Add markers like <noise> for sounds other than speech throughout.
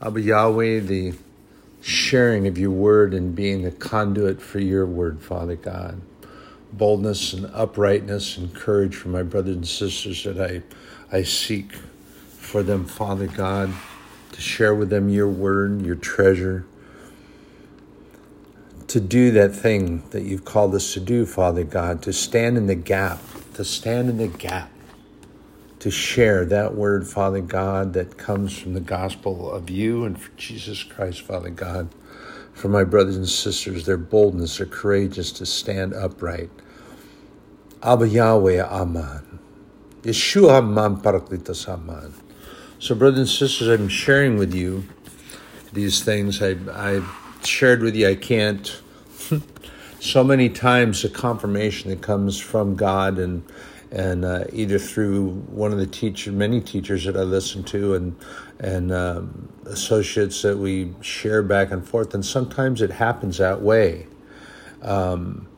Abba Yahweh, the sharing of your word and being the conduit for your word, Father God. Boldness and uprightness and courage for my brothers and sisters that I, I seek for them, Father God, to share with them your word, your treasure, to do that thing that you've called us to do, Father God, to stand in the gap, to stand in the gap, to share that word, Father God, that comes from the gospel of you and Jesus Christ, Father God, for my brothers and sisters, their boldness, their courageous to stand upright. Abba Yahweh Aman. Yeshua Aman Paraklitas Aman. So, brothers and sisters, I'm sharing with you these things. I, I shared with you, I can't. <laughs> so many times the confirmation that comes from God and and uh, either through one of the teacher, many teachers that I listen to, and and um, associates that we share back and forth, and sometimes it happens that way. Um,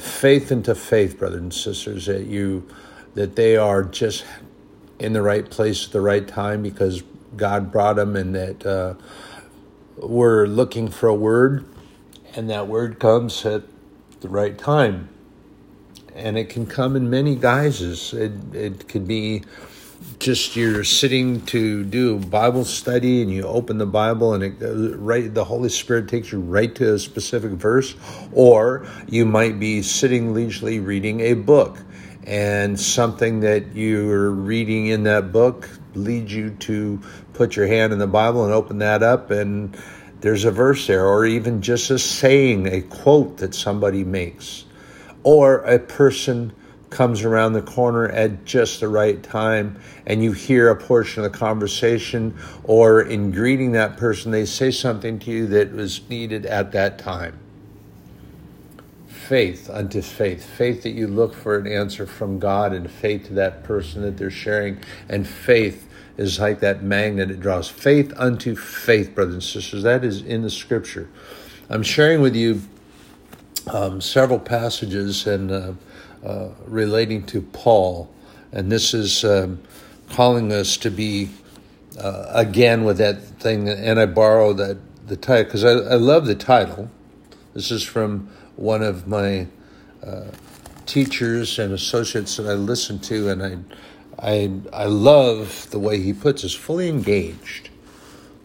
faith into faith, brothers and sisters, that you that they are just in the right place at the right time because God brought them, and that uh, we're looking for a word, and that word comes at the right time. And it can come in many guises. It, it could be just you're sitting to do Bible study and you open the Bible and it uh, right the Holy Spirit takes you right to a specific verse, or you might be sitting leisurely reading a book and something that you're reading in that book leads you to put your hand in the Bible and open that up and there's a verse there, or even just a saying, a quote that somebody makes, or a person comes around the corner at just the right time and you hear a portion of the conversation, or in greeting that person, they say something to you that was needed at that time. Faith unto faith, faith that you look for an answer from God, and faith to that person that they're sharing, and faith is like that magnet it draws. Faith unto faith brothers and sisters. That is in the scripture. I'm sharing with you um, several passages and uh, uh, relating to paul and this is um, calling us to be uh, again with that thing and i borrow that the title because I, I, love the title this is from one of my uh, teachers and associates that i listen to and i I I love the way he puts us fully engaged.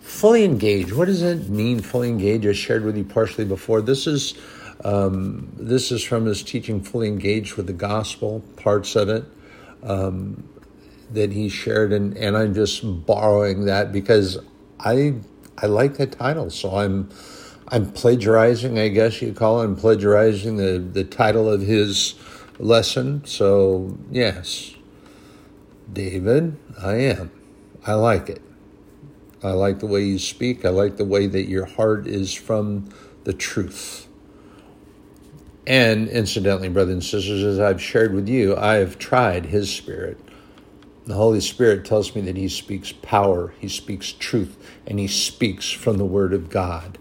Fully engaged. What does it mean? Fully engaged. I shared with you partially before. This is um, this is from his teaching. Fully engaged with the gospel parts of it um, that he shared, and and I'm just borrowing that because I I like that title, so I'm I'm plagiarizing. I guess you call it. I'm plagiarizing the the title of his lesson. So yes, David, I am. I like it. I like the way you speak. I like the way that your heart is from the truth. And incidentally, brothers and sisters, as I've shared with you, I have tried His Spirit. The Holy Spirit tells me that He speaks power, He speaks truth, and He speaks from the Word of God.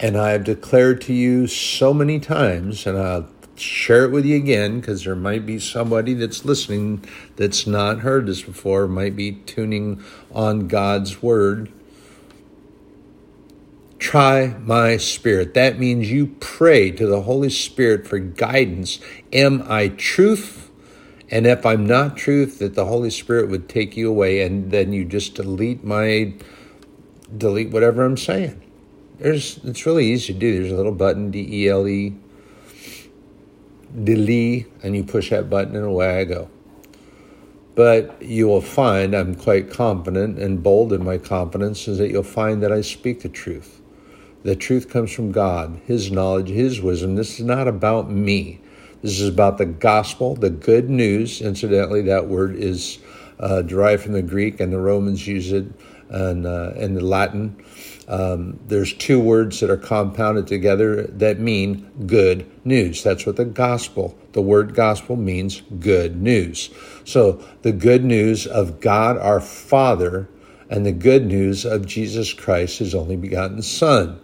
And I have declared to you so many times, and I'll share it with you again because there might be somebody that's listening that's not heard this before, might be tuning on God's word. Try my spirit. That means you pray to the Holy Spirit for guidance. Am I truth? And if I'm not truth, that the Holy Spirit would take you away and then you just delete my delete whatever I'm saying. There's it's really easy to do. There's a little button, D E L E delete, and you push that button and away I go. But you will find, I'm quite confident and bold in my confidence, is that you'll find that I speak the truth. The truth comes from God, His knowledge, His wisdom. This is not about me. This is about the gospel, the good news. Incidentally, that word is uh, derived from the Greek, and the Romans use it and uh, in the Latin. Um, there's two words that are compounded together that mean good news. That's what the gospel, the word gospel means good news. So the good news of God our Father and the good news of Jesus Christ, his only begotten Son.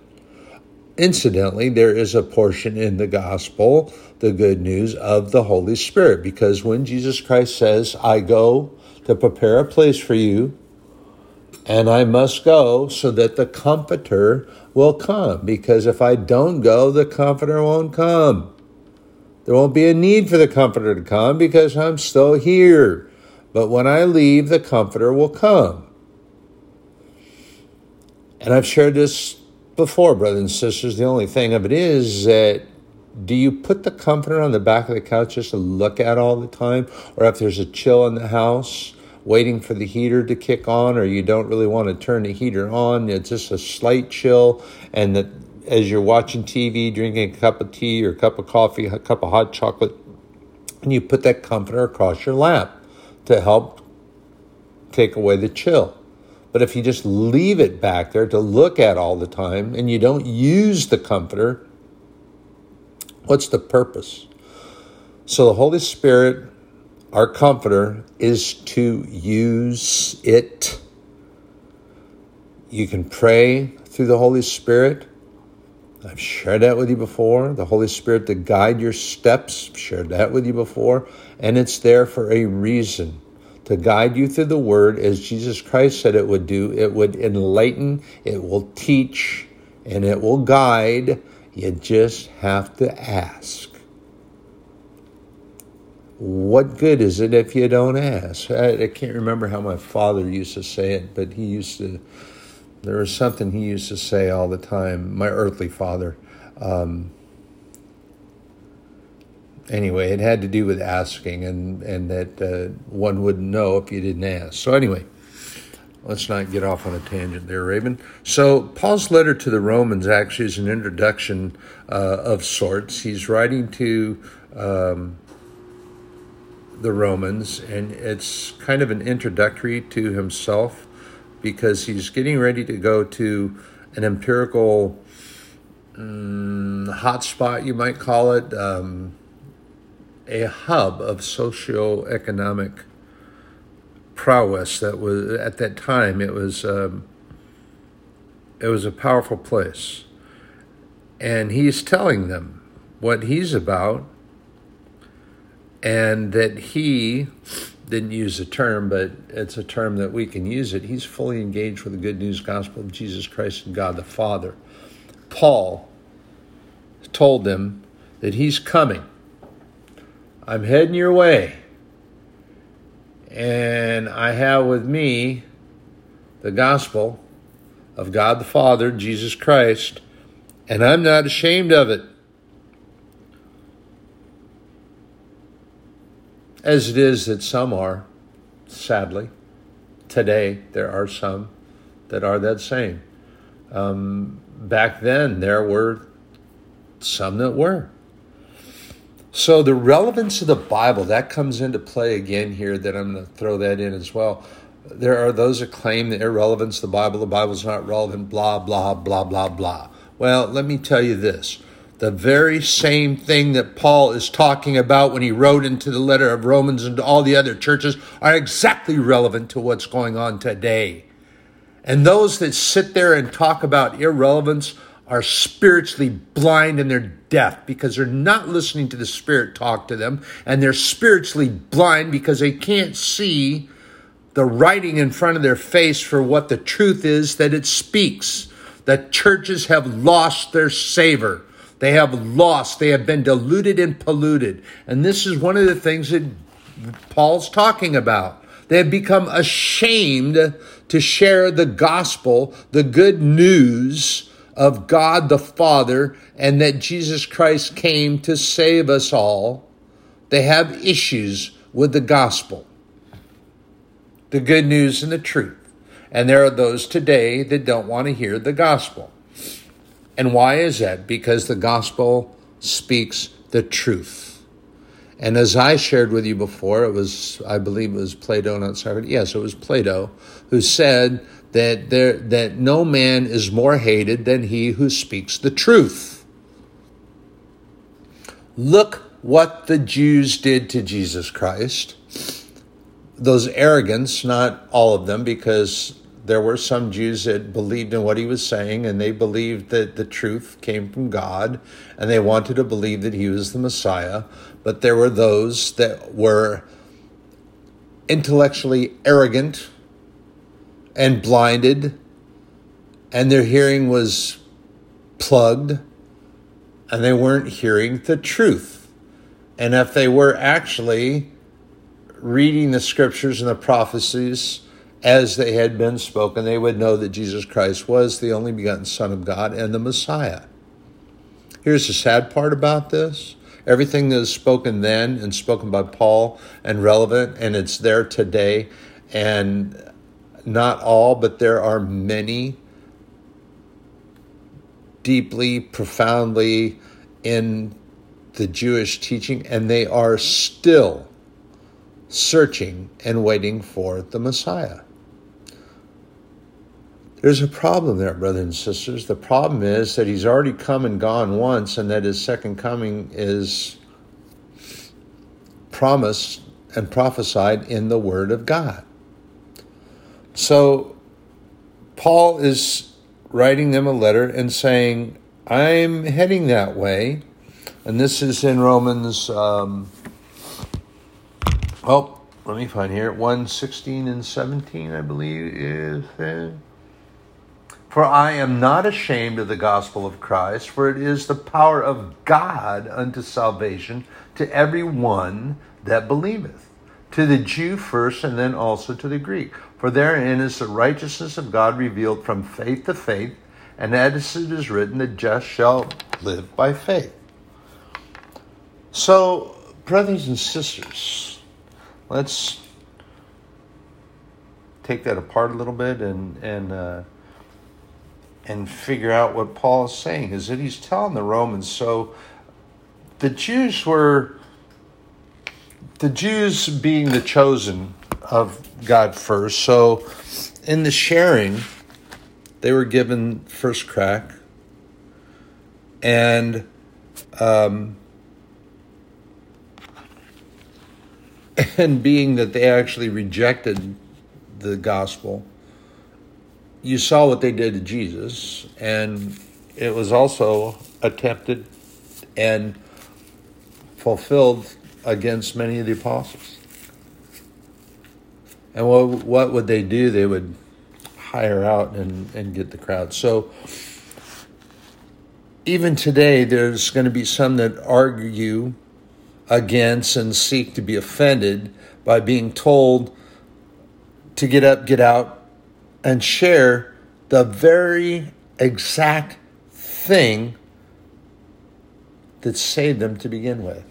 Incidentally, there is a portion in the gospel, the good news of the Holy Spirit, because when Jesus Christ says, I go to prepare a place for you, And I must go so that the Comforter will come. Because if I don't go, the Comforter won't come. There won't be a need for the Comforter to come because I'm still here. But when I leave, the Comforter will come. And I've shared this before, brothers and sisters. The only thing of it is that do you put the comforter on the back of the couch just to look at all the time? Or if there's a chill in the house, waiting for the heater to kick on, or you don't really want to turn the heater on, it's just a slight chill, and that as you're watching TV, drinking a cup of tea or a cup of coffee, a cup of hot chocolate, and you put that comforter across your lap to help take away the chill. But if you just leave it back there to look at all the time and you don't use the comforter, what's the purpose? So the Holy Spirit, our comforter, is to use it. You can pray through the Holy Spirit. I've shared that with you before. The Holy Spirit to guide your steps, I've shared that with you before. And it's there for a reason to guide you through the Word as Jesus Christ said it would do. It would enlighten, it will teach, and it will guide. You just have to ask. What good is it if you don't ask? I, I can't remember how my father used to say it, but he used to there was something he used to say all the time, my earthly father. Um, anyway, it had to do with asking, and, and that uh, one wouldn't know if you didn't ask. So, anyway, let's not get off on a tangent there, Raven. So, Paul's letter to the Romans actually is an introduction uh, of sorts. He's writing to um, the Romans, and it's kind of an introductory to himself because he's getting ready to go to an empirical um, hotspot, you might call it, um, a hub of socioeconomic prowess that was at that time it was um, it was a powerful place and he's telling them what he's about and that he didn't use the term, but it's a term that we can use it. He's fully engaged with the good news gospel of Jesus Christ and God the Father. Paul told them that he's coming. I'm heading your way. And I have with me the gospel of God the Father, Jesus Christ, and I'm not ashamed of it. as it is that some are, sadly. Today, there are some that are that same. Um, back then, there were some that were. So, the relevance of the Bible, that comes into play again here, that I'm going to throw that in as well. There are those that claim the irrelevance of the Bible, the Bible's not relevant, blah, blah, blah, blah, blah. Well, let me tell you this the very same thing that Paul is talking about when he wrote into the letter of Romans and to all the other churches are exactly relevant to what's going on today. And those that sit there and talk about irrelevance are spiritually blind and they're deaf because they're not listening to the Spirit talk to them. And they're spiritually blind because they can't see the writing in front of their face for what the truth is that it speaks. That churches have lost their savor. They have lost, they have been diluted and polluted. And this is one of the things that Paul's talking about. They have become ashamed to share the gospel, the good news of God the Father, and that Jesus Christ came to save us all. They have issues with the gospel, the good news and the truth. And there are those today that don't want to hear the gospel. And why is that? Because the gospel speaks the truth. And as I shared with you before, it was, I believe it was Plato, not Socrates. Yes, it was Plato who said that there, that no man is more hated than he who speaks the truth. Look what the Jews did to Jesus Christ. Those arrogants, not all of them, because there were some Jews that believed in what he was saying and they believed that the truth came from God and they wanted to believe that he was the Messiah. But there were those that were intellectually arrogant and blinded, and their hearing was plugged, and they weren't hearing the truth. And if they were actually reading the scriptures and the prophecies as they had been spoken, they would know that Jesus Christ was the only begotten Son of God and the Messiah. Here's the sad part about this everything that is spoken then and spoken by Paul and relevant, and it's there today. And not all, but there are many deeply, profoundly in the Jewish teaching, and they are still searching and waiting for the Messiah. There's a problem there, brothers and sisters. The problem is that he's already come and gone once, and that his second coming is promised and prophesied in the Word of God. So, Paul is writing them a letter and saying, I'm heading that way. And this is in Romans, um, oh, let me find here, 1 16 and 17, I believe is there. For I am not ashamed of the gospel of Christ, for it is the power of God unto salvation to every one that believeth, to the Jew first, and then also to the Greek. For therein is the righteousness of God revealed from faith to faith, and as it is written, the just shall live by faith. So, brothers and sisters, let's take that apart a little bit and and uh, and figure out what Paul is saying is that he's telling the Romans so the Jews were the Jews being the chosen of God first. So in the sharing they were given first crack. And um, and being that they actually rejected the gospel you saw what they did to Jesus, and it was also attempted and fulfilled against many of the apostles. And what what would they do? They would hire out and, and get the crowd. So even today, there's going to be some that argue against and seek to be offended by being told to get up, get out, and share the very exact thing that saved them to begin with.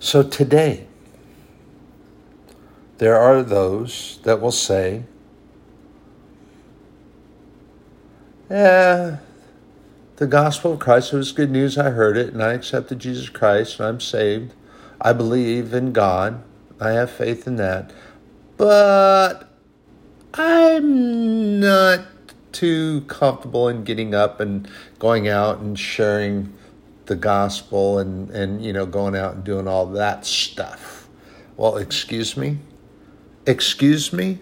So today, there are those that will say, Yeah, the gospel of Christ was good news. I heard it and I accepted Jesus Christ and I'm saved. I believe in God. I have faith in that but I'm not too comfortable in getting up and going out and sharing the gospel and, and you know going out and doing all that stuff. Well, excuse me? Excuse me?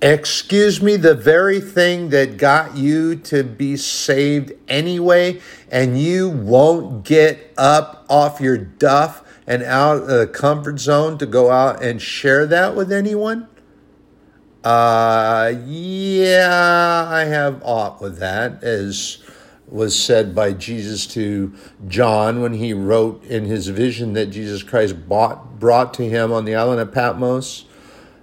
Excuse me, the very thing that got you to be saved anyway, and you won't get up off your duff and out of the comfort zone to go out and share that with anyone? Uh, yeah, I have aught with that, as was said by Jesus to John when he wrote in his vision that Jesus Christ bought, brought to him on the island of Patmos.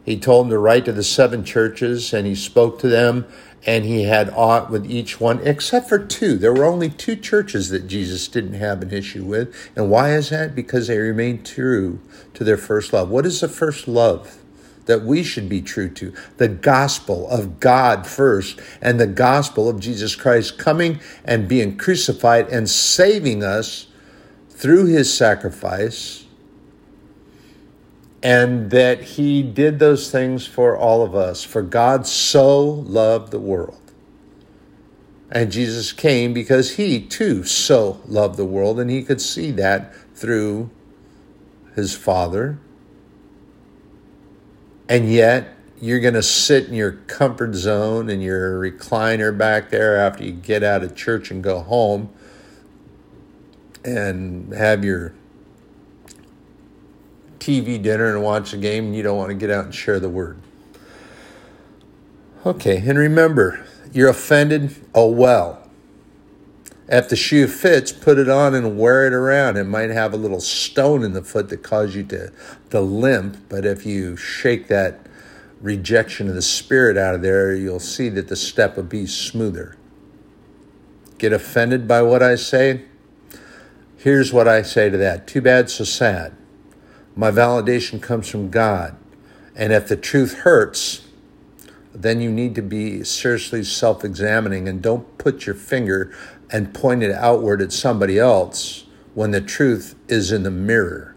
He told him to write to the seven churches, and he spoke to them and he had aught with each one except for two. There were only two churches that Jesus didn't have an issue with. And why is that? Because they remained true to their first love. What is the first love? That we should be true to the gospel of God first, and the gospel of Jesus Christ coming and being crucified and saving us through his sacrifice and that he did those things for all of us. For God so loved the world. And Jesus came because he too so loved the world, and he could see that through his Father. And yet, you're going to sit in your comfort zone and your recliner back there after you get out of church and go home and have your TV dinner and watch a game and you don't want to get out and share the word. Okay, and remember, you're offended, oh well. If the shoe fits, put it on and wear it around. It might have a little stone in the foot that causes you to, to limp, but if you shake that rejection of the spirit out of there, you'll see that the step will be smoother. Get offended by what I say? Here's what I say to that Too bad, so sad. My validation comes from God. And if the truth hurts, then you need to be seriously self examining and don't put your finger and point it outward at somebody else when the truth is in the mirror.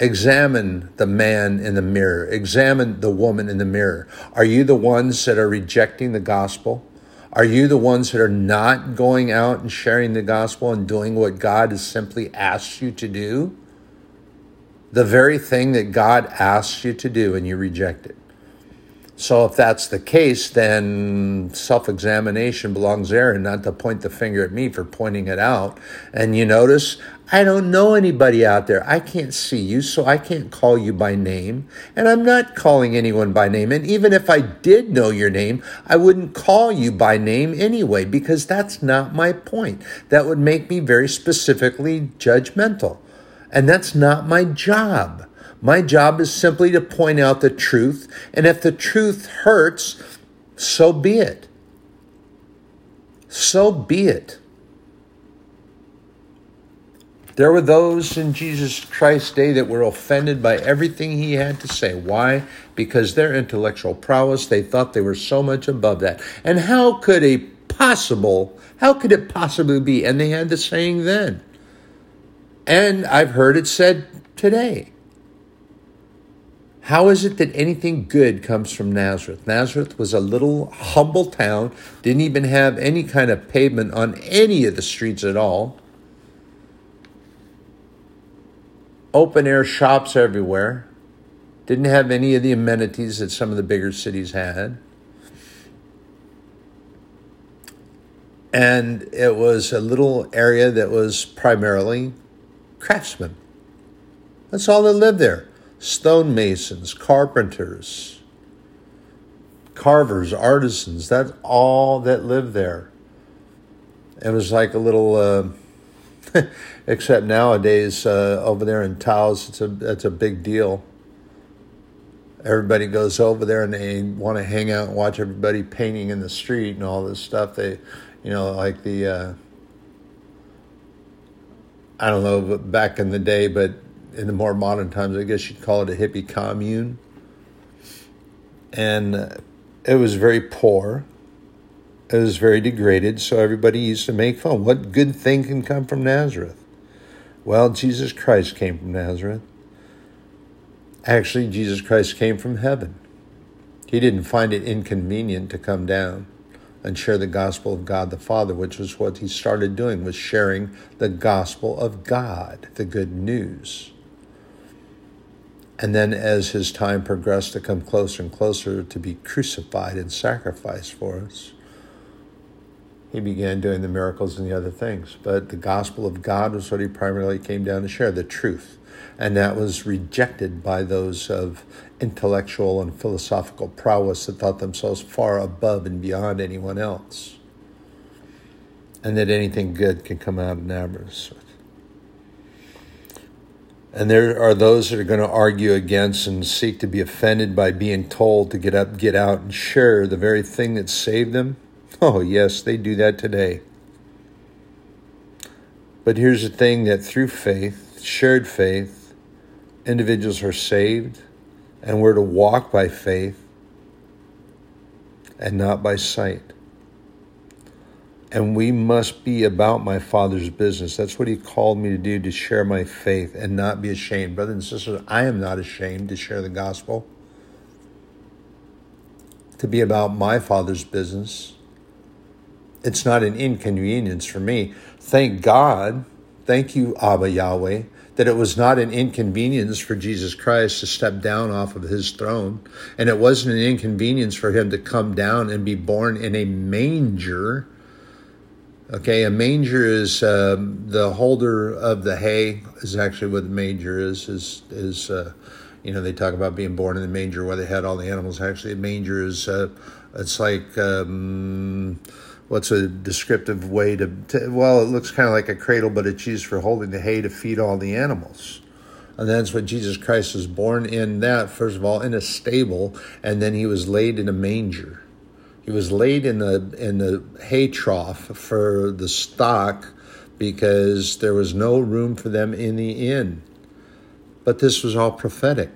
Examine the man in the mirror. Examine the woman in the mirror. Are you the ones that are rejecting the gospel? Are you the ones that are not going out and sharing the gospel and doing what God has simply asked you to do? The very thing that God asks you to do and you reject it. So if that's the case, then self-examination belongs there and not to point the finger at me for pointing it out. And you notice, I don't know anybody out there. I can't see you, so I can't call you by name. And I'm not calling anyone by name. And even if I did know your name, I wouldn't call you by name anyway, because that's not my point. That would make me very specifically judgmental. And that's not my job. My job is simply to point out the truth, and if the truth hurts, so be it. So be it. There were those in Jesus Christ's day that were offended by everything he had to say. Why? Because their intellectual prowess, they thought they were so much above that. And how could a possible, how could it possibly be? And they had the saying then. And I've heard it said today. How is it that anything good comes from Nazareth? Nazareth was a little humble town, didn't even have any kind of pavement on any of the streets at all. Open air shops everywhere. Didn't have any of the amenities that some of the bigger cities had. And it was a little area that was primarily craftsmen. That's all that lived there stonemasons, carpenters, carvers, artisans. That's all that lived there. It was like a little, uh, <laughs> except nowadays uh, over there in Taos, it's a that's a big deal. Everybody goes over there and they want to hang out and watch everybody painting in the street and all this stuff. They, you know, like the. Uh, I don't know, back in the day, but in the more modern times, I guess you'd call it a hippie commune. And it was very poor. It was very degraded, so everybody used to make fun. What good thing can come from Nazareth? Well, Jesus Christ came from Nazareth. Actually, Jesus Christ came from heaven. He didn't find it inconvenient to come down and share the gospel of God the Father, which was what he started doing, was sharing the gospel of God, the good news. And then, as his time progressed to come closer and closer to be crucified and sacrificed for us, he began doing the miracles and the other things. But the gospel of God was what he primarily came down to share the truth. And that was rejected by those of intellectual and philosophical prowess that thought themselves far above and beyond anyone else. And that anything good can come out of Nazareth. And there are those that are going to argue against and seek to be offended by being told to get up, get out, and share the very thing that saved them. Oh, yes, they do that today. But here's the thing that through faith, shared faith, individuals are saved, and we're to walk by faith and not by sight and we must be about my Father's business. That's what He called me to do, to share my faith and not be ashamed. Brothers and sisters, I am not ashamed to share the gospel, to be about my Father's business. It's not an inconvenience for me. Thank God, thank you, Abba Yahweh, that it was not an inconvenience for Jesus Christ to step down off of his throne. And it wasn't an inconvenience for him to come down and be born in a manger Okay, a manger is um, the holder of the hay. Is actually what the manger is. Is is uh, you know they talk about being born in the manger where they had all the animals. Actually, a manger is uh, it's like um, what's a descriptive way to, to well, it looks kind of like a cradle, but it's used for holding the hay to feed all the animals. And that's what Jesus Christ was born in that, first of all, in a stable, and then he was laid in a manger. He was laid in the in the hay trough for the stock because there was no room for them in the inn. But this was all prophetic.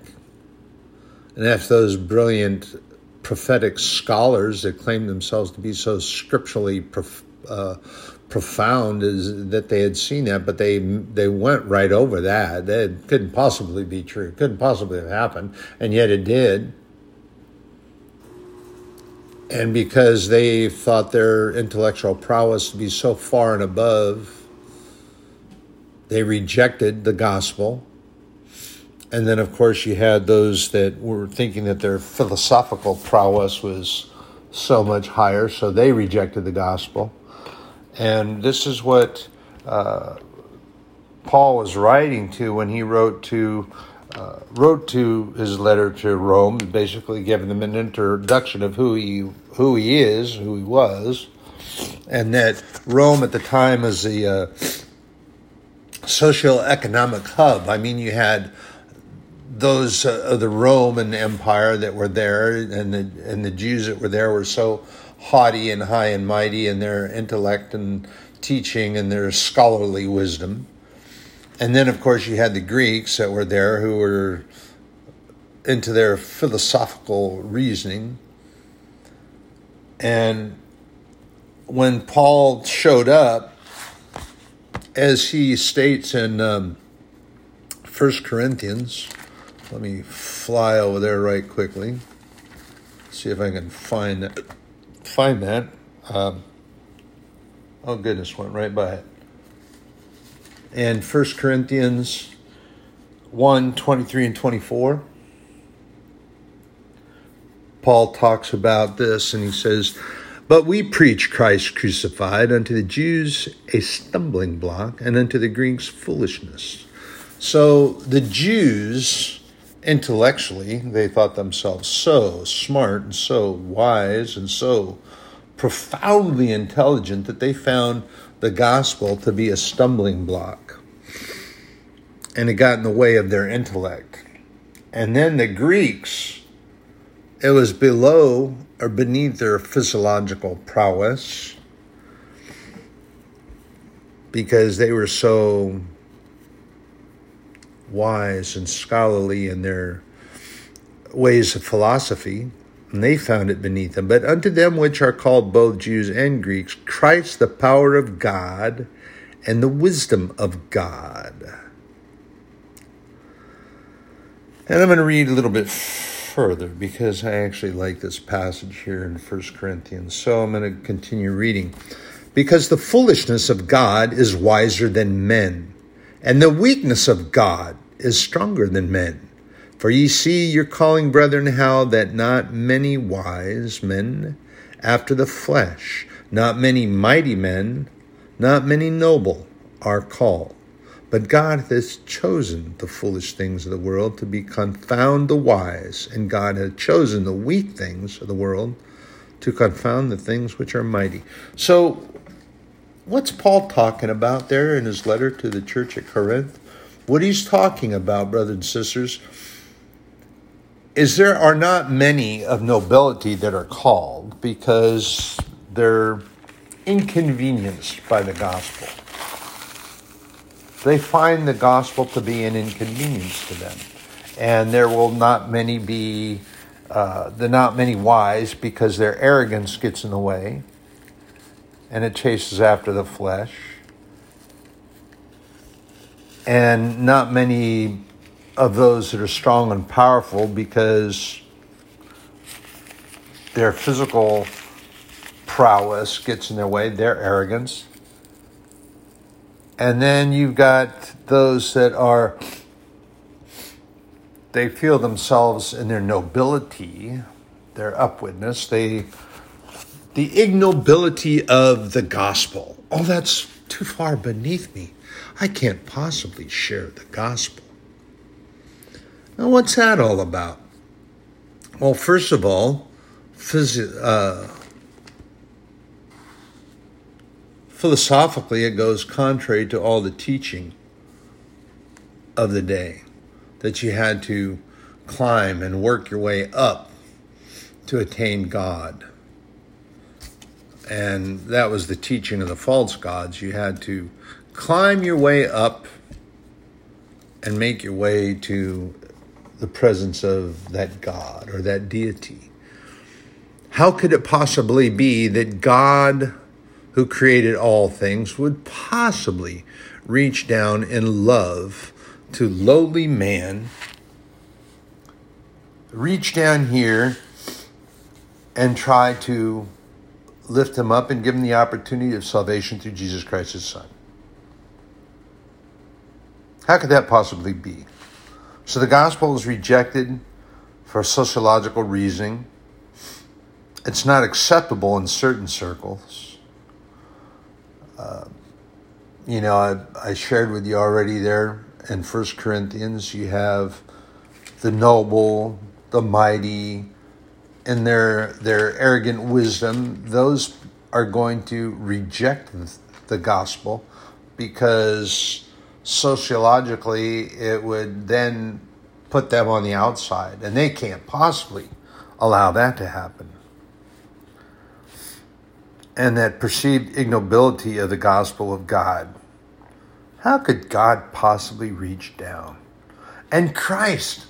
And if those brilliant prophetic scholars that claim themselves to be so scripturally prof- uh, profound is that they had seen that, but they they went right over that. That couldn't possibly be true. Couldn't possibly have happened, and yet it did. And because they thought their intellectual prowess to be so far and above, they rejected the gospel. And then, of course, you had those that were thinking that their philosophical prowess was so much higher, so they rejected the gospel. And this is what uh, Paul was writing to when he wrote to uh, wrote to his letter to Rome, basically giving them an introduction of who he who he is, who he was, and that Rome at the time was the uh, socio-economic hub. I mean, you had those uh, of the Roman Empire that were there, and the and the Jews that were there were so haughty and high and mighty in their intellect and teaching and their scholarly wisdom. And then, of course, you had the Greeks that were there who were into their philosophical reasoning. And when Paul showed up, as he states in um, 1 Corinthians, let me fly over there right quickly, see if I can find that find that. Um, oh, goodness, went right by it. And 1 Corinthians 1 23 and 24. Paul talks about this and he says, But we preach Christ crucified, unto the Jews a stumbling block, and unto the Greeks foolishness. So the Jews intellectually, they thought themselves so smart and so wise and so profoundly intelligent that they found the gospel to be a stumbling block. And it got in the way of their intellect. And then the Greeks, it was below or beneath their physiological prowess because they were so wise and scholarly in their ways of philosophy, and they found it beneath them. But unto them which are called both Jews and Greeks, Christ the power of God and the wisdom of God. And I'm going to read a little bit further because I actually like this passage here in 1 Corinthians. So I'm going to continue reading. Because the foolishness of God is wiser than men and the weakness of God is stronger than men. For ye see your calling, brethren, how that not many wise men after the flesh, not many mighty men, not many noble are called. But God has chosen the foolish things of the world to be confound the wise, and God has chosen the weak things of the world to confound the things which are mighty. So what's Paul talking about there in his letter to the church at Corinth? What he's talking about, brothers and sisters, is there are not many of nobility that are called because they're inconvenienced by the gospel. They find the gospel to be an inconvenience to them. And there will not many be, uh, the not many wise because their arrogance gets in the way and it chases after the flesh. And not many of those that are strong and powerful because their physical prowess gets in their way, their arrogance. And then you've got those that are, they feel themselves in their nobility, their upwardness. They the ignobility of the gospel. Oh, that's too far beneath me. I can't possibly share the gospel. Now, what's that all about? Well, first of all, phys- uh, philosophically, it goes contrary to all the teaching of the day that you had to climb and work your way up to attain God. And that was the teaching of the false gods. You had to climb your way up and make your way to the presence of that God or that deity. How could it possibly be that God, who created all things, would possibly reach down in love to lowly man, reach down here and try to lift him up and give him the opportunity of salvation through Jesus Christ, his Son? How could that possibly be? So the gospel is rejected for sociological reasoning. It's not acceptable in certain circles. Uh, you know, I, I shared with you already there in First Corinthians, you have the noble, the mighty, in their their arrogant wisdom, those are going to reject the gospel because sociologically, it would then put them on the outside, and they can't possibly allow that to happen. And that perceived ignobility of the gospel of God. How could God possibly reach down? And Christ,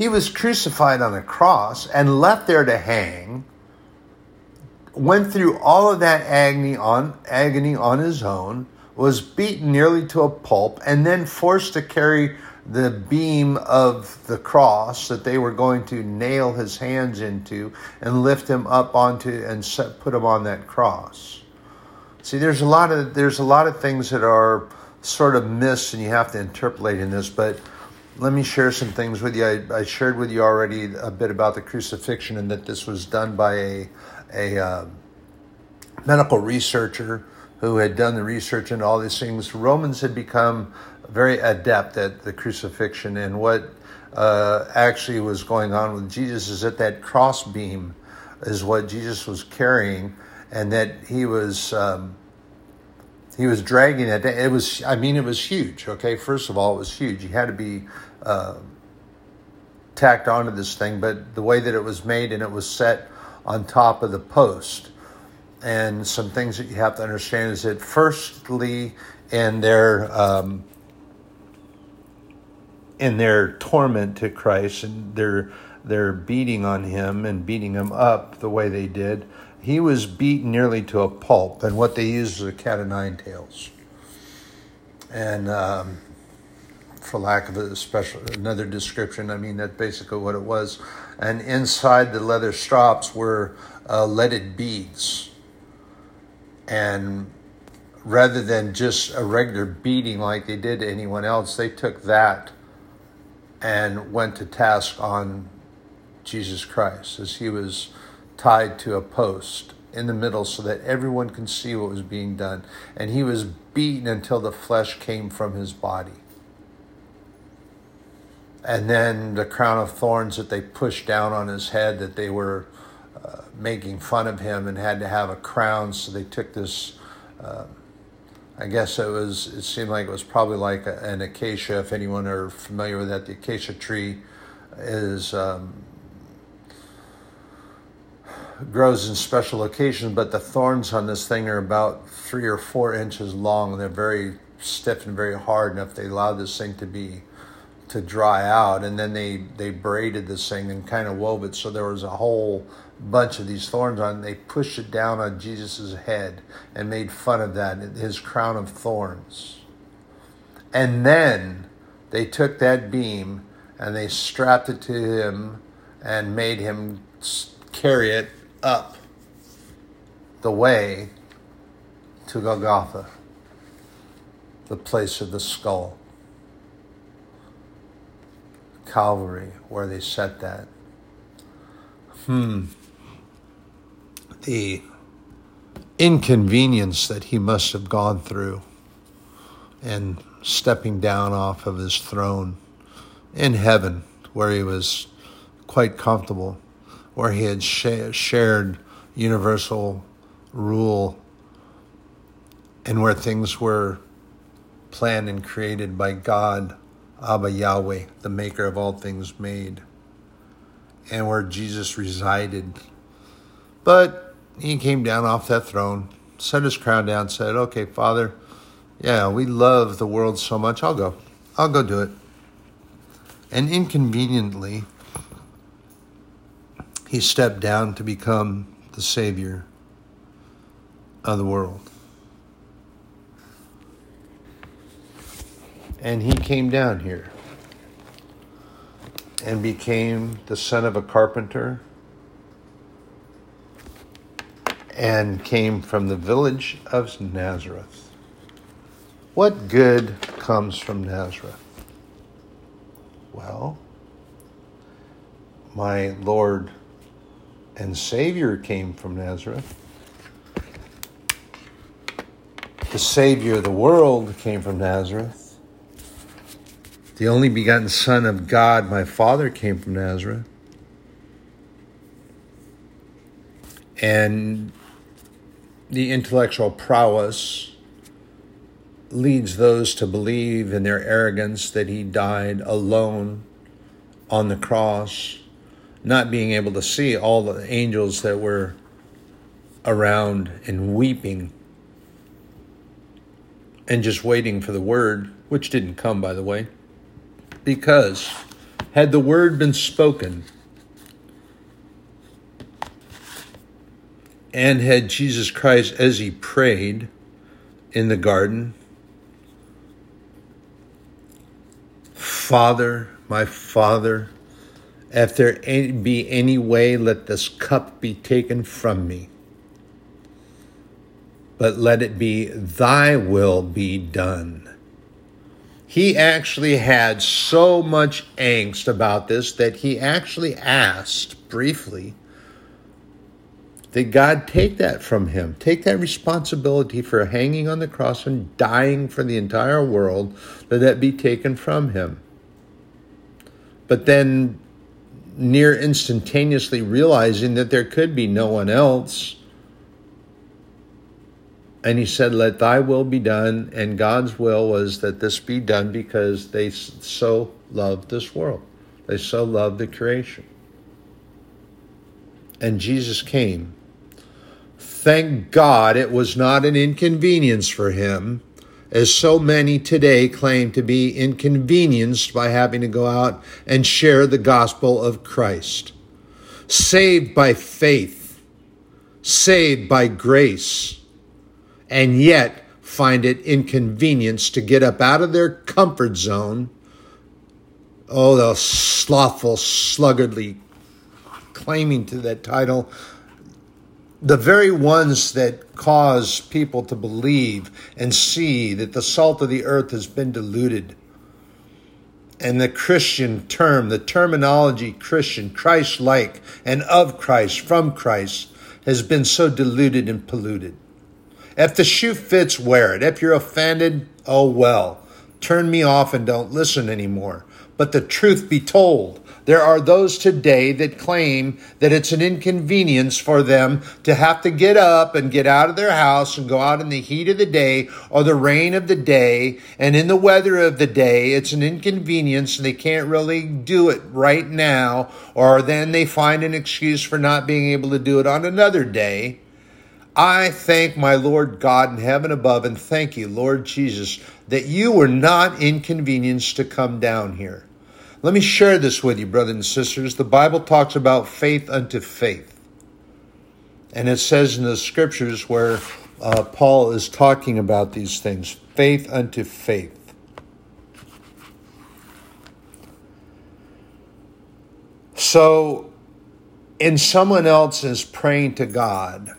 he was crucified on a cross and left there to hang, went through all of that agony on agony on his own was beaten nearly to a pulp and then forced to carry the beam of the cross that they were going to nail his hands into and lift him up onto and set, put him on that cross. See, there's a lot of there's a lot of things that are sort of missed, and you have to interpolate in this. But let me share some things with you. I, I shared with you already a bit about the crucifixion and that this was done by a a uh, medical researcher who had done the research and all these things, Romans had become very adept at the crucifixion. And what uh, actually was going on with Jesus is that that cross beam is what Jesus was carrying, and that he was um, he was dragging it. It was, I mean, it was huge. Okay, first of all, it was huge. He had to be uh, tacked onto this thing, but the way that it was made and it was set on top of the post and some things that you have to understand is that firstly in their um, in their torment to Christ and their their beating on him and beating him up the way they did, he was beaten nearly to a pulp, and what they used was a cat of nine tails. And um, for lack of a special another description, I mean that's basically what it was. And inside the leather straps were uh, leaded beads and rather than just a regular beating like they did to anyone else, they took that and went to task on Jesus Christ as he was tied to a post in the middle so that everyone can see what was being done. And he was beaten until the flesh came from his body. And then the crown of thorns that they pushed down on his head, that they were making fun of him and had to have a crown. So they took this. Uh, I guess it was. It seemed like it was probably like a, an acacia. If anyone are familiar with that, the acacia tree is um, grows in special locations but the thorns on this thing are about three or four inches long. and They're very stiff and very hard. And if they allowed this thing to be to dry out, and then they they braided this thing and kind of wove it so there was a whole bunch of these thorns on. They pushed it down on Jesus' head and made fun of that, his crown of thorns. And then they took that beam and they strapped it to him and made him carry it up the way to Golgotha, the place of the skull. Calvary, where they set that. Hmm. the inconvenience that he must have gone through and stepping down off of his throne in heaven, where he was quite comfortable, where he had shared universal rule, and where things were planned and created by God, Abba Yahweh, the maker of all things made, and where Jesus resided. But he came down off that throne, set his crown down, said, Okay, Father, yeah, we love the world so much. I'll go. I'll go do it. And inconveniently, he stepped down to become the Savior of the world. And he came down here and became the son of a carpenter and came from the village of Nazareth. What good comes from Nazareth? Well, my Lord and Savior came from Nazareth. The Savior of the world came from Nazareth. The only begotten Son of God, my Father, came from Nazareth. And the intellectual prowess leads those to believe in their arrogance that he died alone on the cross not being able to see all the angels that were around and weeping and just waiting for the word, which didn't come, by the way, because had the word been spoken and had Jesus Christ, as he prayed in the garden, Father, my Father, if there be any way, let this cup be taken from me. But let it be thy will be done. He actually had so much angst about this that he actually asked briefly that God take that from him, take that responsibility for hanging on the cross and dying for the entire world, that that be taken from him. But then near instantaneously realizing that there could be no one else. And he said, Let thy will be done. And God's will was that this be done because they so loved this world, they so loved the creation. And Jesus came. Thank God it was not an inconvenience for him as so many today claim to be inconvenienced by having to go out and share the gospel of Christ. Saved by faith, saved by grace, and yet find it inconvenience to get up out of their comfort zone. Oh, the slothful, sluggardly claiming to that title the very ones that cause people to believe and see that the salt of the earth has been diluted. And the Christian term, the terminology Christian, Christ like, and of Christ, from Christ, has been so diluted and polluted. If the shoe fits, wear it. If you're offended, oh well. Turn me off and don't listen anymore. But the truth be told, there are those today that claim that it's an inconvenience for them to have to get up and get out of their house and go out in the heat of the day or the rain of the day and in the weather of the day. It's an inconvenience and they can't really do it right now, or then they find an excuse for not being able to do it on another day. I thank my Lord God in heaven above and thank you, Lord Jesus, that you were not inconvenienced to come down here. Let me share this with you, brothers and sisters. The Bible talks about faith unto faith. And it says in the scriptures where uh, Paul is talking about these things faith unto faith. So, in someone else is praying to God,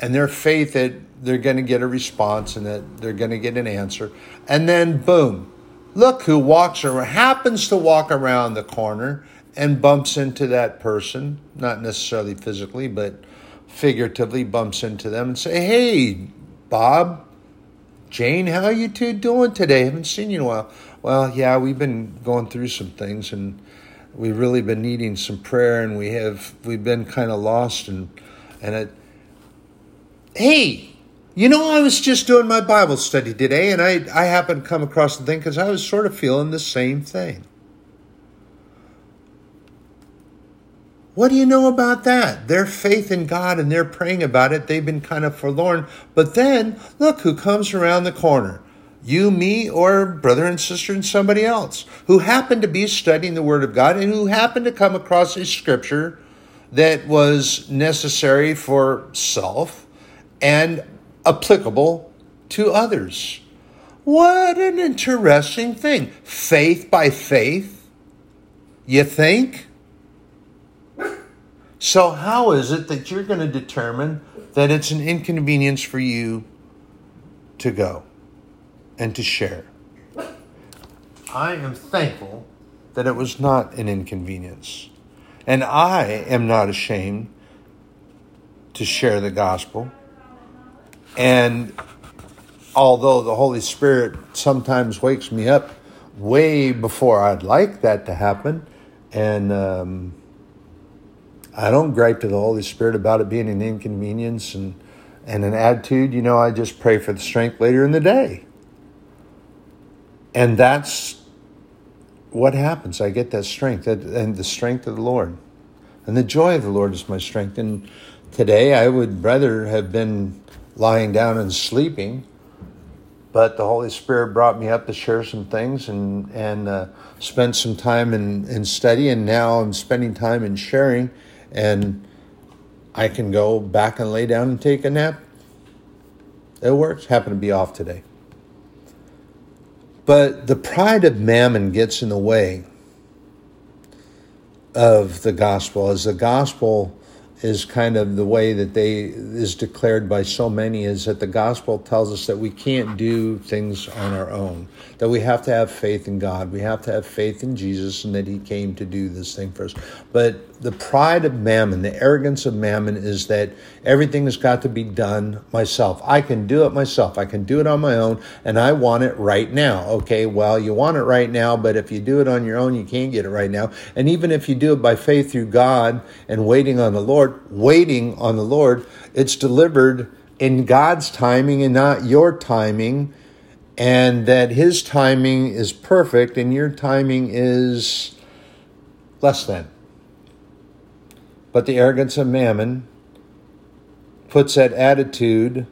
and their faith that they're going to get a response and that they're going to get an answer, and then boom, Look who walks or happens to walk around the corner and bumps into that person, not necessarily physically, but figuratively bumps into them and say, "Hey, Bob, Jane, how are you two doing today? Haven't seen you in a while." Well, yeah, we've been going through some things and we've really been needing some prayer and we have we've been kind of lost and and it hey you know i was just doing my bible study today and i i happened to come across the thing because i was sort of feeling the same thing. What do you know about that? Their faith in god and they're praying about it they've been kind of forlorn. But then look who comes around the corner. You, me, or brother and sister and somebody else who happened to be studying the Word of God and who happened to come across a scripture that was necessary for self and applicable to others. What an interesting thing. Faith by faith, you think? So, how is it that you're going to determine that it's an inconvenience for you to go? and to share. I am thankful that it was not an inconvenience. And I am not ashamed to share the gospel. And although the Holy Spirit sometimes wakes me up way before I'd like that to happen, and um, I don't gripe to the Holy Spirit about it being an inconvenience and, and an attitude, you know, I just pray for the strength later in the day. And that's what happens. I get that strength and the strength of the Lord. And the joy of the Lord is my strength. And today I would rather have been lying down and sleeping, but the Holy Spirit brought me up to share some things and, and uh, spent some time in, in study. And now I'm spending time in sharing. And I can go back and lay down and take a nap. It works. Happen to be off today. But the pride of mammon gets in the way of the gospel as the gospel is kind of the way that they is declared by so many is that the gospel tells us that we can't do things on our own that we have to have faith in god we have to have faith in jesus and that he came to do this thing for us. But the pride of mammon the arrogance of mammon is that everything has got to be done myself. I can do it myself. I can do it on my own and i want it right now. Okay well you want it right now but if you do it on your own you can't get it right now. And even if you do it by faith through god and waiting on the lord Waiting on the Lord, it's delivered in God's timing and not your timing, and that His timing is perfect and your timing is less than. But the arrogance of mammon puts that attitude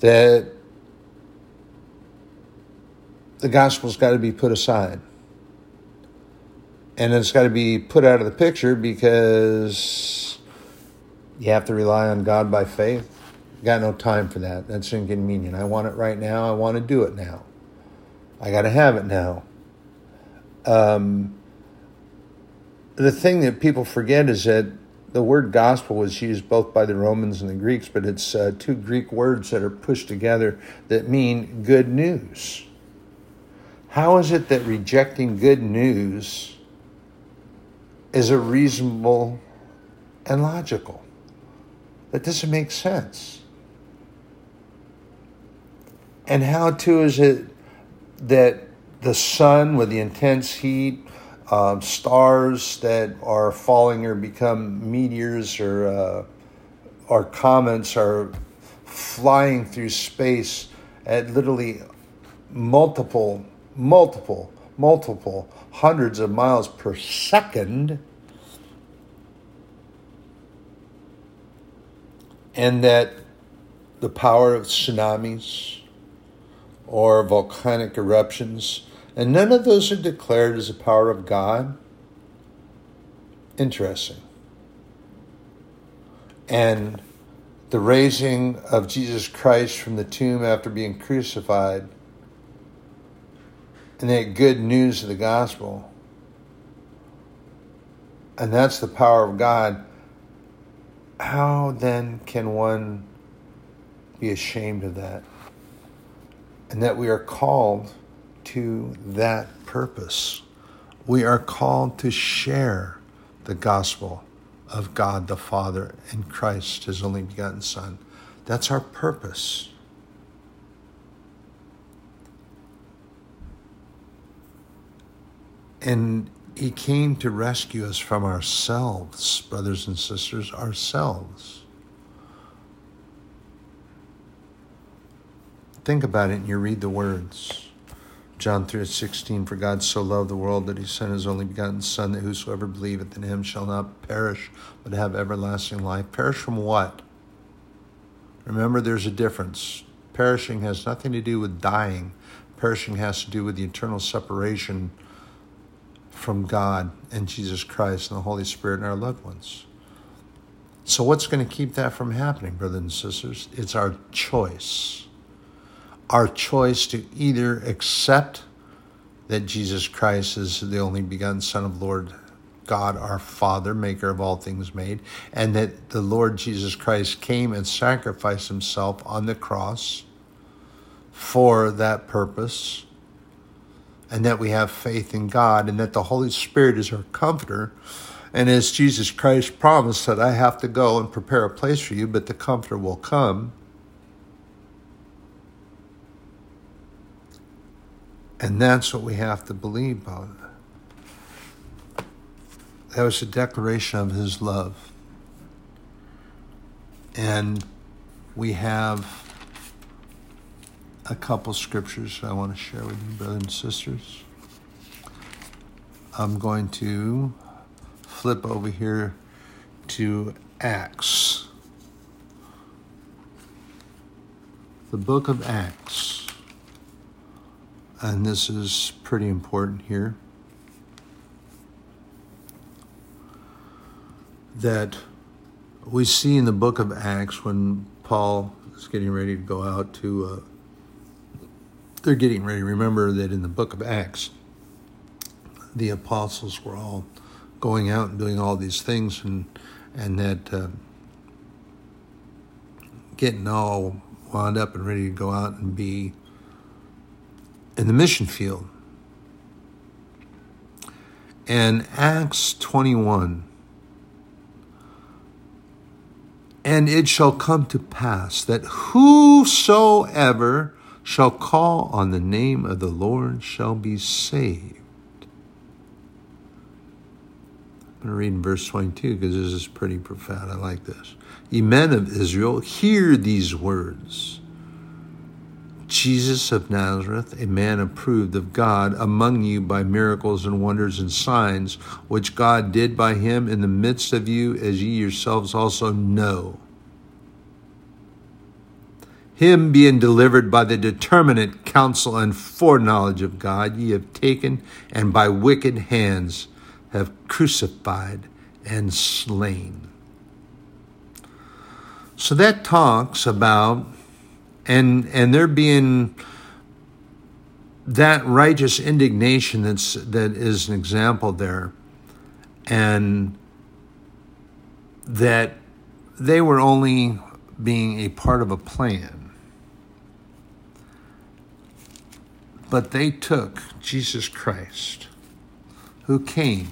that the gospel's got to be put aside. And it's got to be put out of the picture because you have to rely on God by faith. Got no time for that. That's inconvenient. I want it right now. I want to do it now. I got to have it now. Um, the thing that people forget is that the word gospel was used both by the Romans and the Greeks, but it's uh, two Greek words that are pushed together that mean good news. How is it that rejecting good news is a reasonable and logical? That doesn't make sense. And how, too, is it that the sun with the intense heat, um, stars that are falling or become meteors or, uh, or comets are flying through space at literally multiple, multiple, multiple hundreds of miles per second and that the power of tsunamis or volcanic eruptions, and none of those are declared as the power of God. Interesting. And the raising of Jesus Christ from the tomb after being crucified, and that good news of the gospel. And that's the power of God how then can one be ashamed of that? And that we are called to that purpose. We are called to share the gospel of God the Father and Christ, his only begotten Son. That's our purpose. And he came to rescue us from ourselves, brothers and sisters, ourselves. Think about it and you read the words. John 3 16, for God so loved the world that he sent his only begotten Son, that whosoever believeth in him shall not perish, but have everlasting life. Perish from what? Remember, there's a difference. Perishing has nothing to do with dying, perishing has to do with the eternal separation from God and Jesus Christ and the Holy Spirit and our loved ones. So, what's going to keep that from happening, brothers and sisters? It's our choice. Our choice to either accept that Jesus Christ is the only begotten Son of Lord God our Father, maker of all things made, and that the Lord Jesus Christ came and sacrificed himself on the cross for that purpose, and that we have faith in God, and that the Holy Spirit is our comforter. And as Jesus Christ promised that I have to go and prepare a place for you, but the comforter will come. And that's what we have to believe about. That was a declaration of his love. And we have a couple scriptures I want to share with you, brothers and sisters. I'm going to flip over here to Acts. The book of Acts. And this is pretty important here. that we see in the book of Acts when Paul is getting ready to go out to, uh, they're getting ready. Remember that in the book of Acts, the apostles were all going out and doing all these things, and and that uh, getting all wound up and ready to go out and be in the mission field. And Acts 21 And it shall come to pass that whosoever shall call on the name of the Lord shall be saved. I'm going to read in verse 22 because this is pretty profound. I like this. Ye men of Israel, hear these words. Jesus of Nazareth, a man approved of God among you by miracles and wonders and signs, which God did by him in the midst of you, as ye yourselves also know. Him being delivered by the determinate counsel and foreknowledge of God, ye have taken and by wicked hands have crucified and slain. So that talks about and and there being that righteous indignation that's that is an example there and that they were only being a part of a plan but they took Jesus Christ who came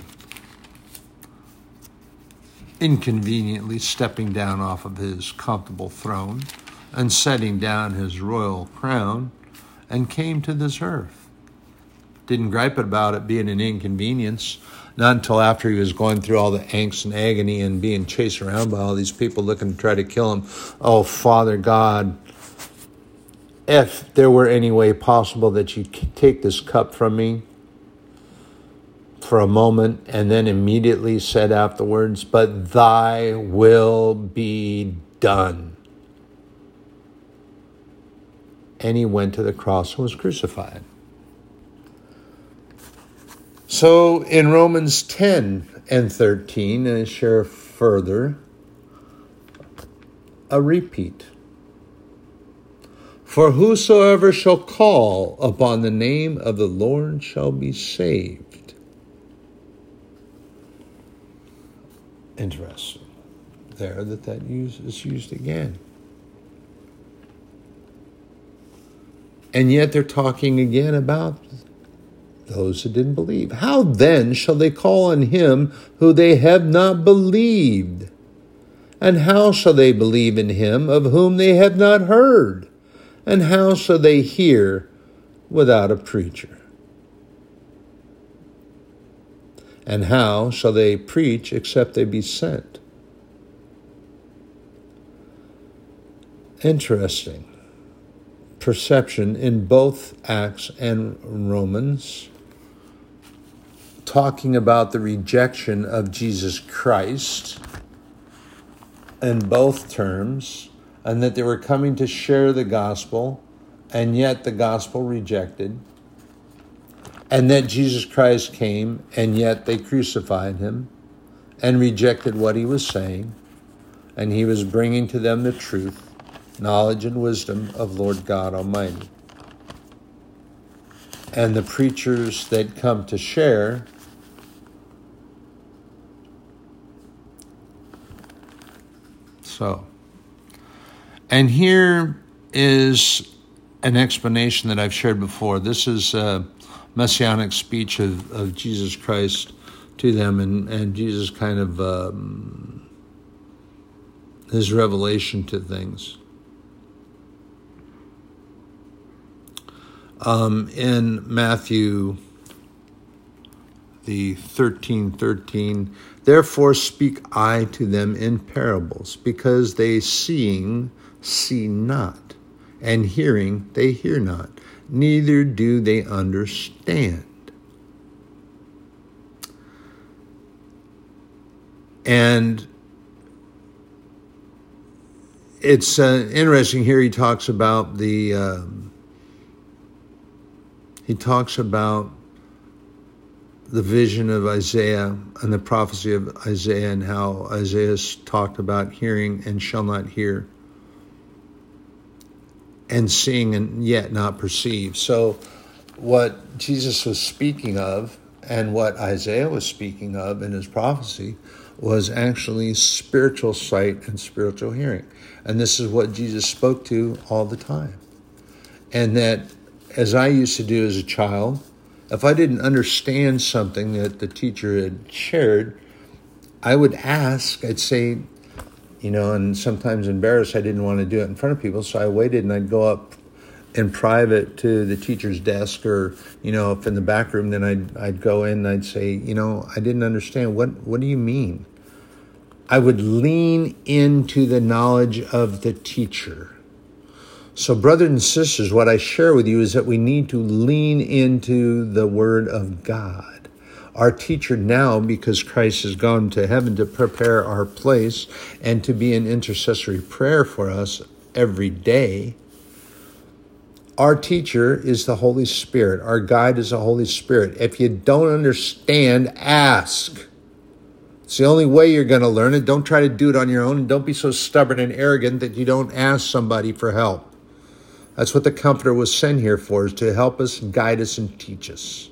inconveniently stepping down off of his comfortable throne and setting down his royal crown and came to this earth. Didn't gripe about it being an inconvenience, not until after he was going through all the angst and agony and being chased around by all these people looking to try to kill him. Oh, Father God, if there were any way possible that you take this cup from me for a moment and then immediately said afterwards, But thy will be done. and he went to the cross and was crucified. So in Romans 10 and 13, I share further a repeat. For whosoever shall call upon the name of the Lord shall be saved. Interesting there that that use is used again. And yet they're talking again about those that didn't believe. How then shall they call on him who they have not believed? And how shall they believe in him of whom they have not heard? And how shall they hear without a preacher? And how shall they preach except they be sent? Interesting perception in both Acts and Romans, talking about the rejection of Jesus Christ in both terms, and that they were coming to share the gospel, and yet the gospel rejected, and that Jesus Christ came, and yet they crucified him and rejected what he was saying, and he was bringing to them the truth knowledge and wisdom of Lord God Almighty. And the preachers that come to share so and here is an explanation that I've shared before. This is a messianic speech of, of Jesus Christ to them, and, and Jesus kind of um, his revelation to things. Um, in Matthew, the 13 13, therefore speak I to them in parables, because they seeing see not, and hearing they hear not, neither do they understand. And it's uh, interesting here he talks about the. Um, he talks about the vision of Isaiah and the prophecy of Isaiah and how Isaiah talked about hearing and shall not hear and seeing and yet not perceive. So, what Jesus was speaking of and what Isaiah was speaking of in his prophecy was actually spiritual sight and spiritual hearing. And this is what Jesus spoke to all the time. And that as I used to do as a child, if I didn't understand something that the teacher had shared, I would ask, I'd say, you know, and sometimes embarrassed, I didn't want to do it in front of people, so I waited and I'd go up in private to the teacher's desk or, you know, if in the back room, then I'd, I'd go in and I'd say, you know, I didn't understand. What, what do you mean? I would lean into the knowledge of the teacher. So, brothers and sisters, what I share with you is that we need to lean into the Word of God. Our teacher now, because Christ has gone to heaven to prepare our place and to be an intercessory prayer for us every day, our teacher is the Holy Spirit. Our guide is the Holy Spirit. If you don't understand, ask. It's the only way you're going to learn it. Don't try to do it on your own. And don't be so stubborn and arrogant that you don't ask somebody for help. That's what the Comforter was sent here for, is to help us, guide us, and teach us.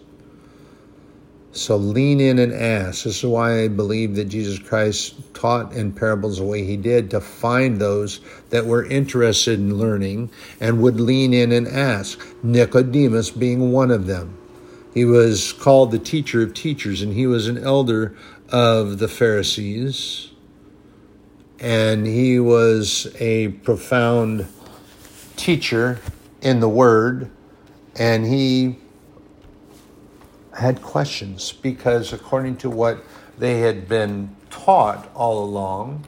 So lean in and ask. This is why I believe that Jesus Christ taught in parables the way he did to find those that were interested in learning and would lean in and ask. Nicodemus being one of them. He was called the teacher of teachers, and he was an elder of the Pharisees. And he was a profound teacher in the Word, and he had questions because, according to what they had been taught all along,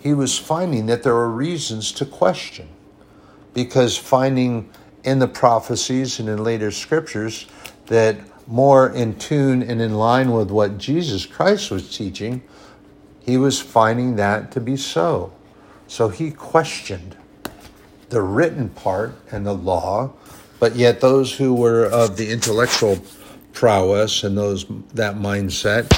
he was finding that there were reasons to question. Because finding in the prophecies and in later scriptures that more in tune and in line with what Jesus Christ was teaching, he was finding that to be so. So he questioned the written part and the law, but yet those who were of the intellectual prowess and those that mindset,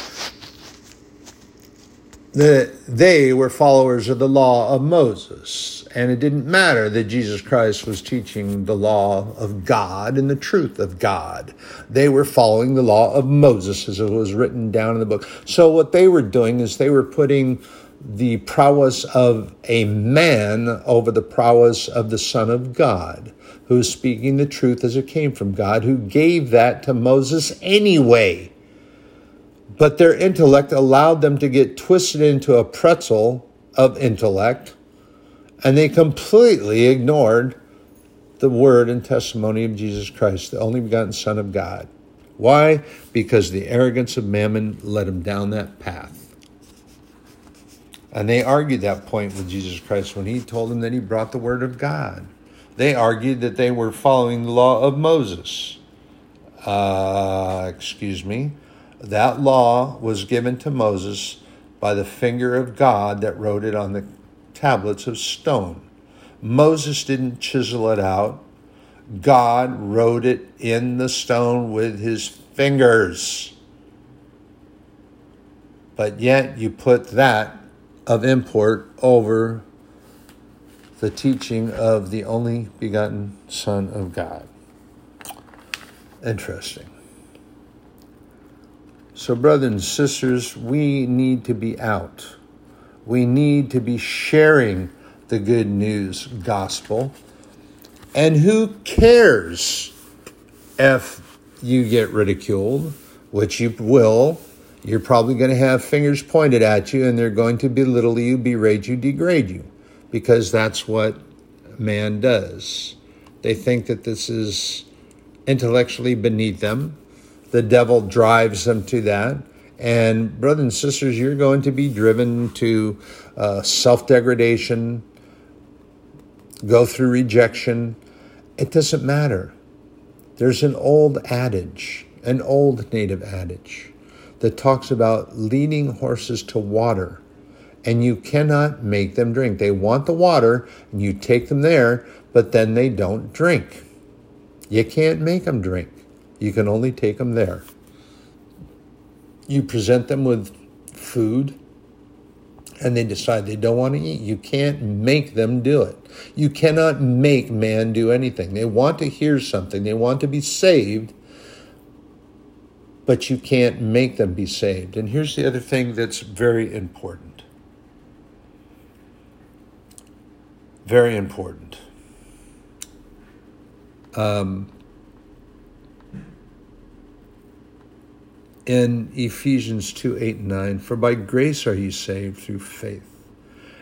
that they were followers of the law of Moses. And it didn't matter that Jesus Christ was teaching the law of God and the truth of God. They were following the law of Moses as it was written down in the book. So what they were doing is they were putting the prowess of a man over the prowess of the Son of God, who's speaking the truth as it came from God, who gave that to Moses anyway. But their intellect allowed them to get twisted into a pretzel of intellect, and they completely ignored the word and testimony of Jesus Christ, the only begotten Son of God. Why? Because the arrogance of mammon led them down that path. And they argued that point with Jesus Christ when he told them that he brought the word of God. They argued that they were following the law of Moses. Uh, excuse me. That law was given to Moses by the finger of God that wrote it on the tablets of stone. Moses didn't chisel it out. God wrote it in the stone with his fingers. But yet you put that of import over the teaching of the only begotten Son of God. Interesting. So, brothers and sisters, we need to be out. We need to be sharing the good news gospel. And who cares if you get ridiculed, which you will you're probably going to have fingers pointed at you and they're going to belittle you, berate you, degrade you, because that's what man does. They think that this is intellectually beneath them. The devil drives them to that. And, brothers and sisters, you're going to be driven to uh, self degradation, go through rejection. It doesn't matter. There's an old adage, an old native adage that talks about leading horses to water and you cannot make them drink. They want the water and you take them there, but then they don't drink. You can't make them drink. You can only take them there. You present them with food and they decide they don't want to eat. You can't make them do it. You cannot make man do anything. They want to hear something, they want to be saved, but you can't make them be saved. And here's the other thing that's very important. Very important. Um, in Ephesians 2 8 and 9, for by grace are you saved through faith.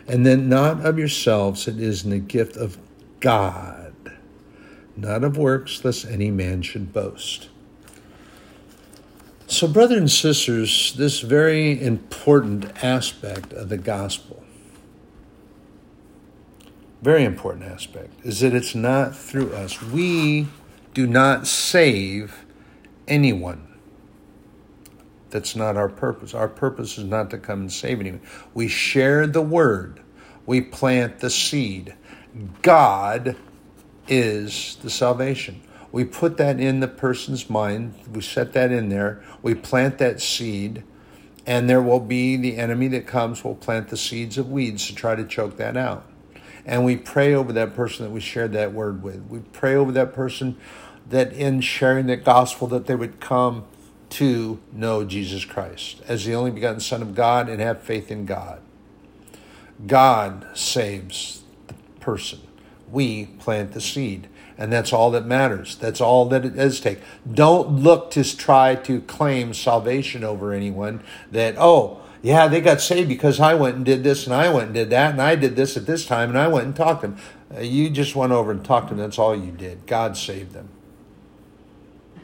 And then not of yourselves, it is in the gift of God, not of works, lest any man should boast. So, brothers and sisters, this very important aspect of the gospel, very important aspect, is that it's not through us. We do not save anyone. That's not our purpose. Our purpose is not to come and save anyone. We share the word, we plant the seed. God is the salvation. We put that in the person's mind. We set that in there. We plant that seed, and there will be the enemy that comes will plant the seeds of weeds to try to choke that out. And we pray over that person that we shared that word with. We pray over that person that in sharing that gospel that they would come to know Jesus Christ as the only begotten Son of God and have faith in God. God saves the person. We plant the seed. And that's all that matters. That's all that it does take. Don't look to try to claim salvation over anyone that, oh, yeah, they got saved because I went and did this and I went and did that and I did this at this time and I went and talked to them. Uh, you just went over and talked to them. That's all you did. God saved them.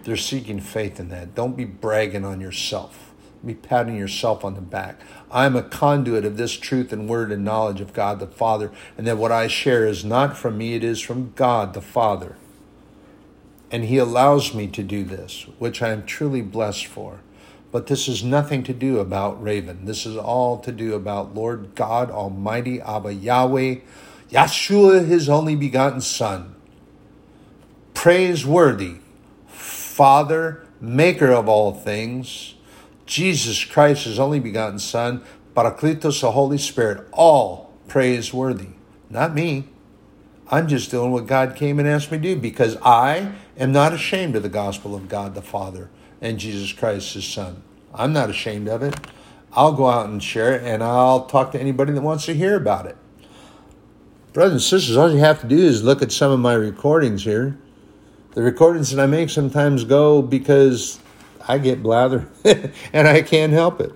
They're seeking faith in that. Don't be bragging on yourself. Be patting yourself on the back. I'm a conduit of this truth and word and knowledge of God the Father, and that what I share is not from me, it is from God the Father. And He allows me to do this, which I am truly blessed for. But this is nothing to do about Raven. This is all to do about Lord God Almighty, Abba Yahweh, Yeshua, His only begotten Son. Praiseworthy, Father, Maker of all things Jesus Christ, his only begotten Son, Parakletos, the Holy Spirit, all praiseworthy. Not me. I'm just doing what God came and asked me to do because I am not ashamed of the gospel of God the Father and Jesus Christ, his Son. I'm not ashamed of it. I'll go out and share it and I'll talk to anybody that wants to hear about it. Brothers and sisters, all you have to do is look at some of my recordings here. The recordings that I make sometimes go because I get blather <laughs> and I can't help it.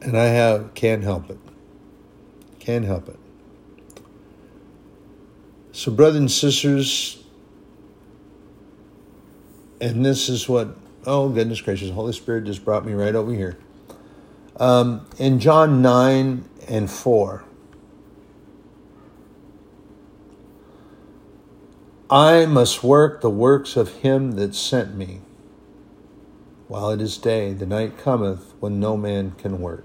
And I have can't help it. Can't help it. So, brothers and sisters, and this is what, oh, goodness gracious, Holy Spirit just brought me right over here. Um, in John 9 and 4, I must work the works of him that sent me. While it is day, the night cometh when no man can work.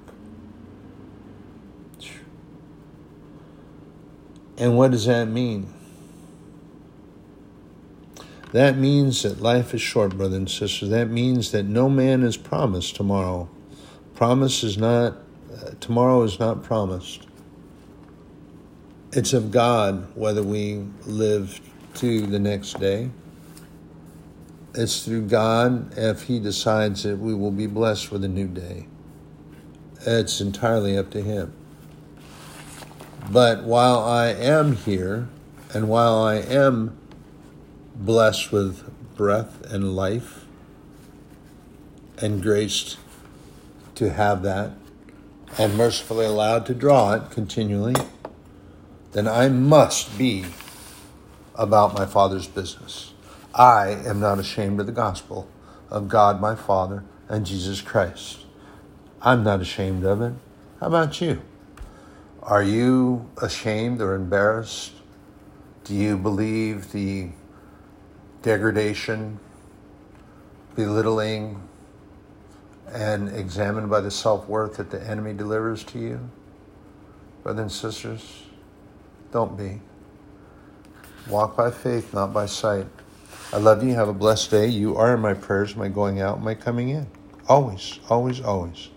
And what does that mean? That means that life is short, brothers and sisters. That means that no man is promised tomorrow. Promise is not, uh, tomorrow is not promised. It's of God whether we live to the next day. It's through God if He decides that we will be blessed with a new day. It's entirely up to Him. But while I am here, and while I am blessed with breath and life and graced to have that, and mercifully allowed to draw it continually, then I must be about my Father's business. I am not ashamed of the gospel of God my Father and Jesus Christ. I'm not ashamed of it. How about you? Are you ashamed or embarrassed? Do you believe the degradation, belittling, and examined by the self worth that the enemy delivers to you? Brothers and sisters, don't be. Walk by faith, not by sight. I love you. Have a blessed day. You are in my prayers, my going out, my coming in. Always, always, always.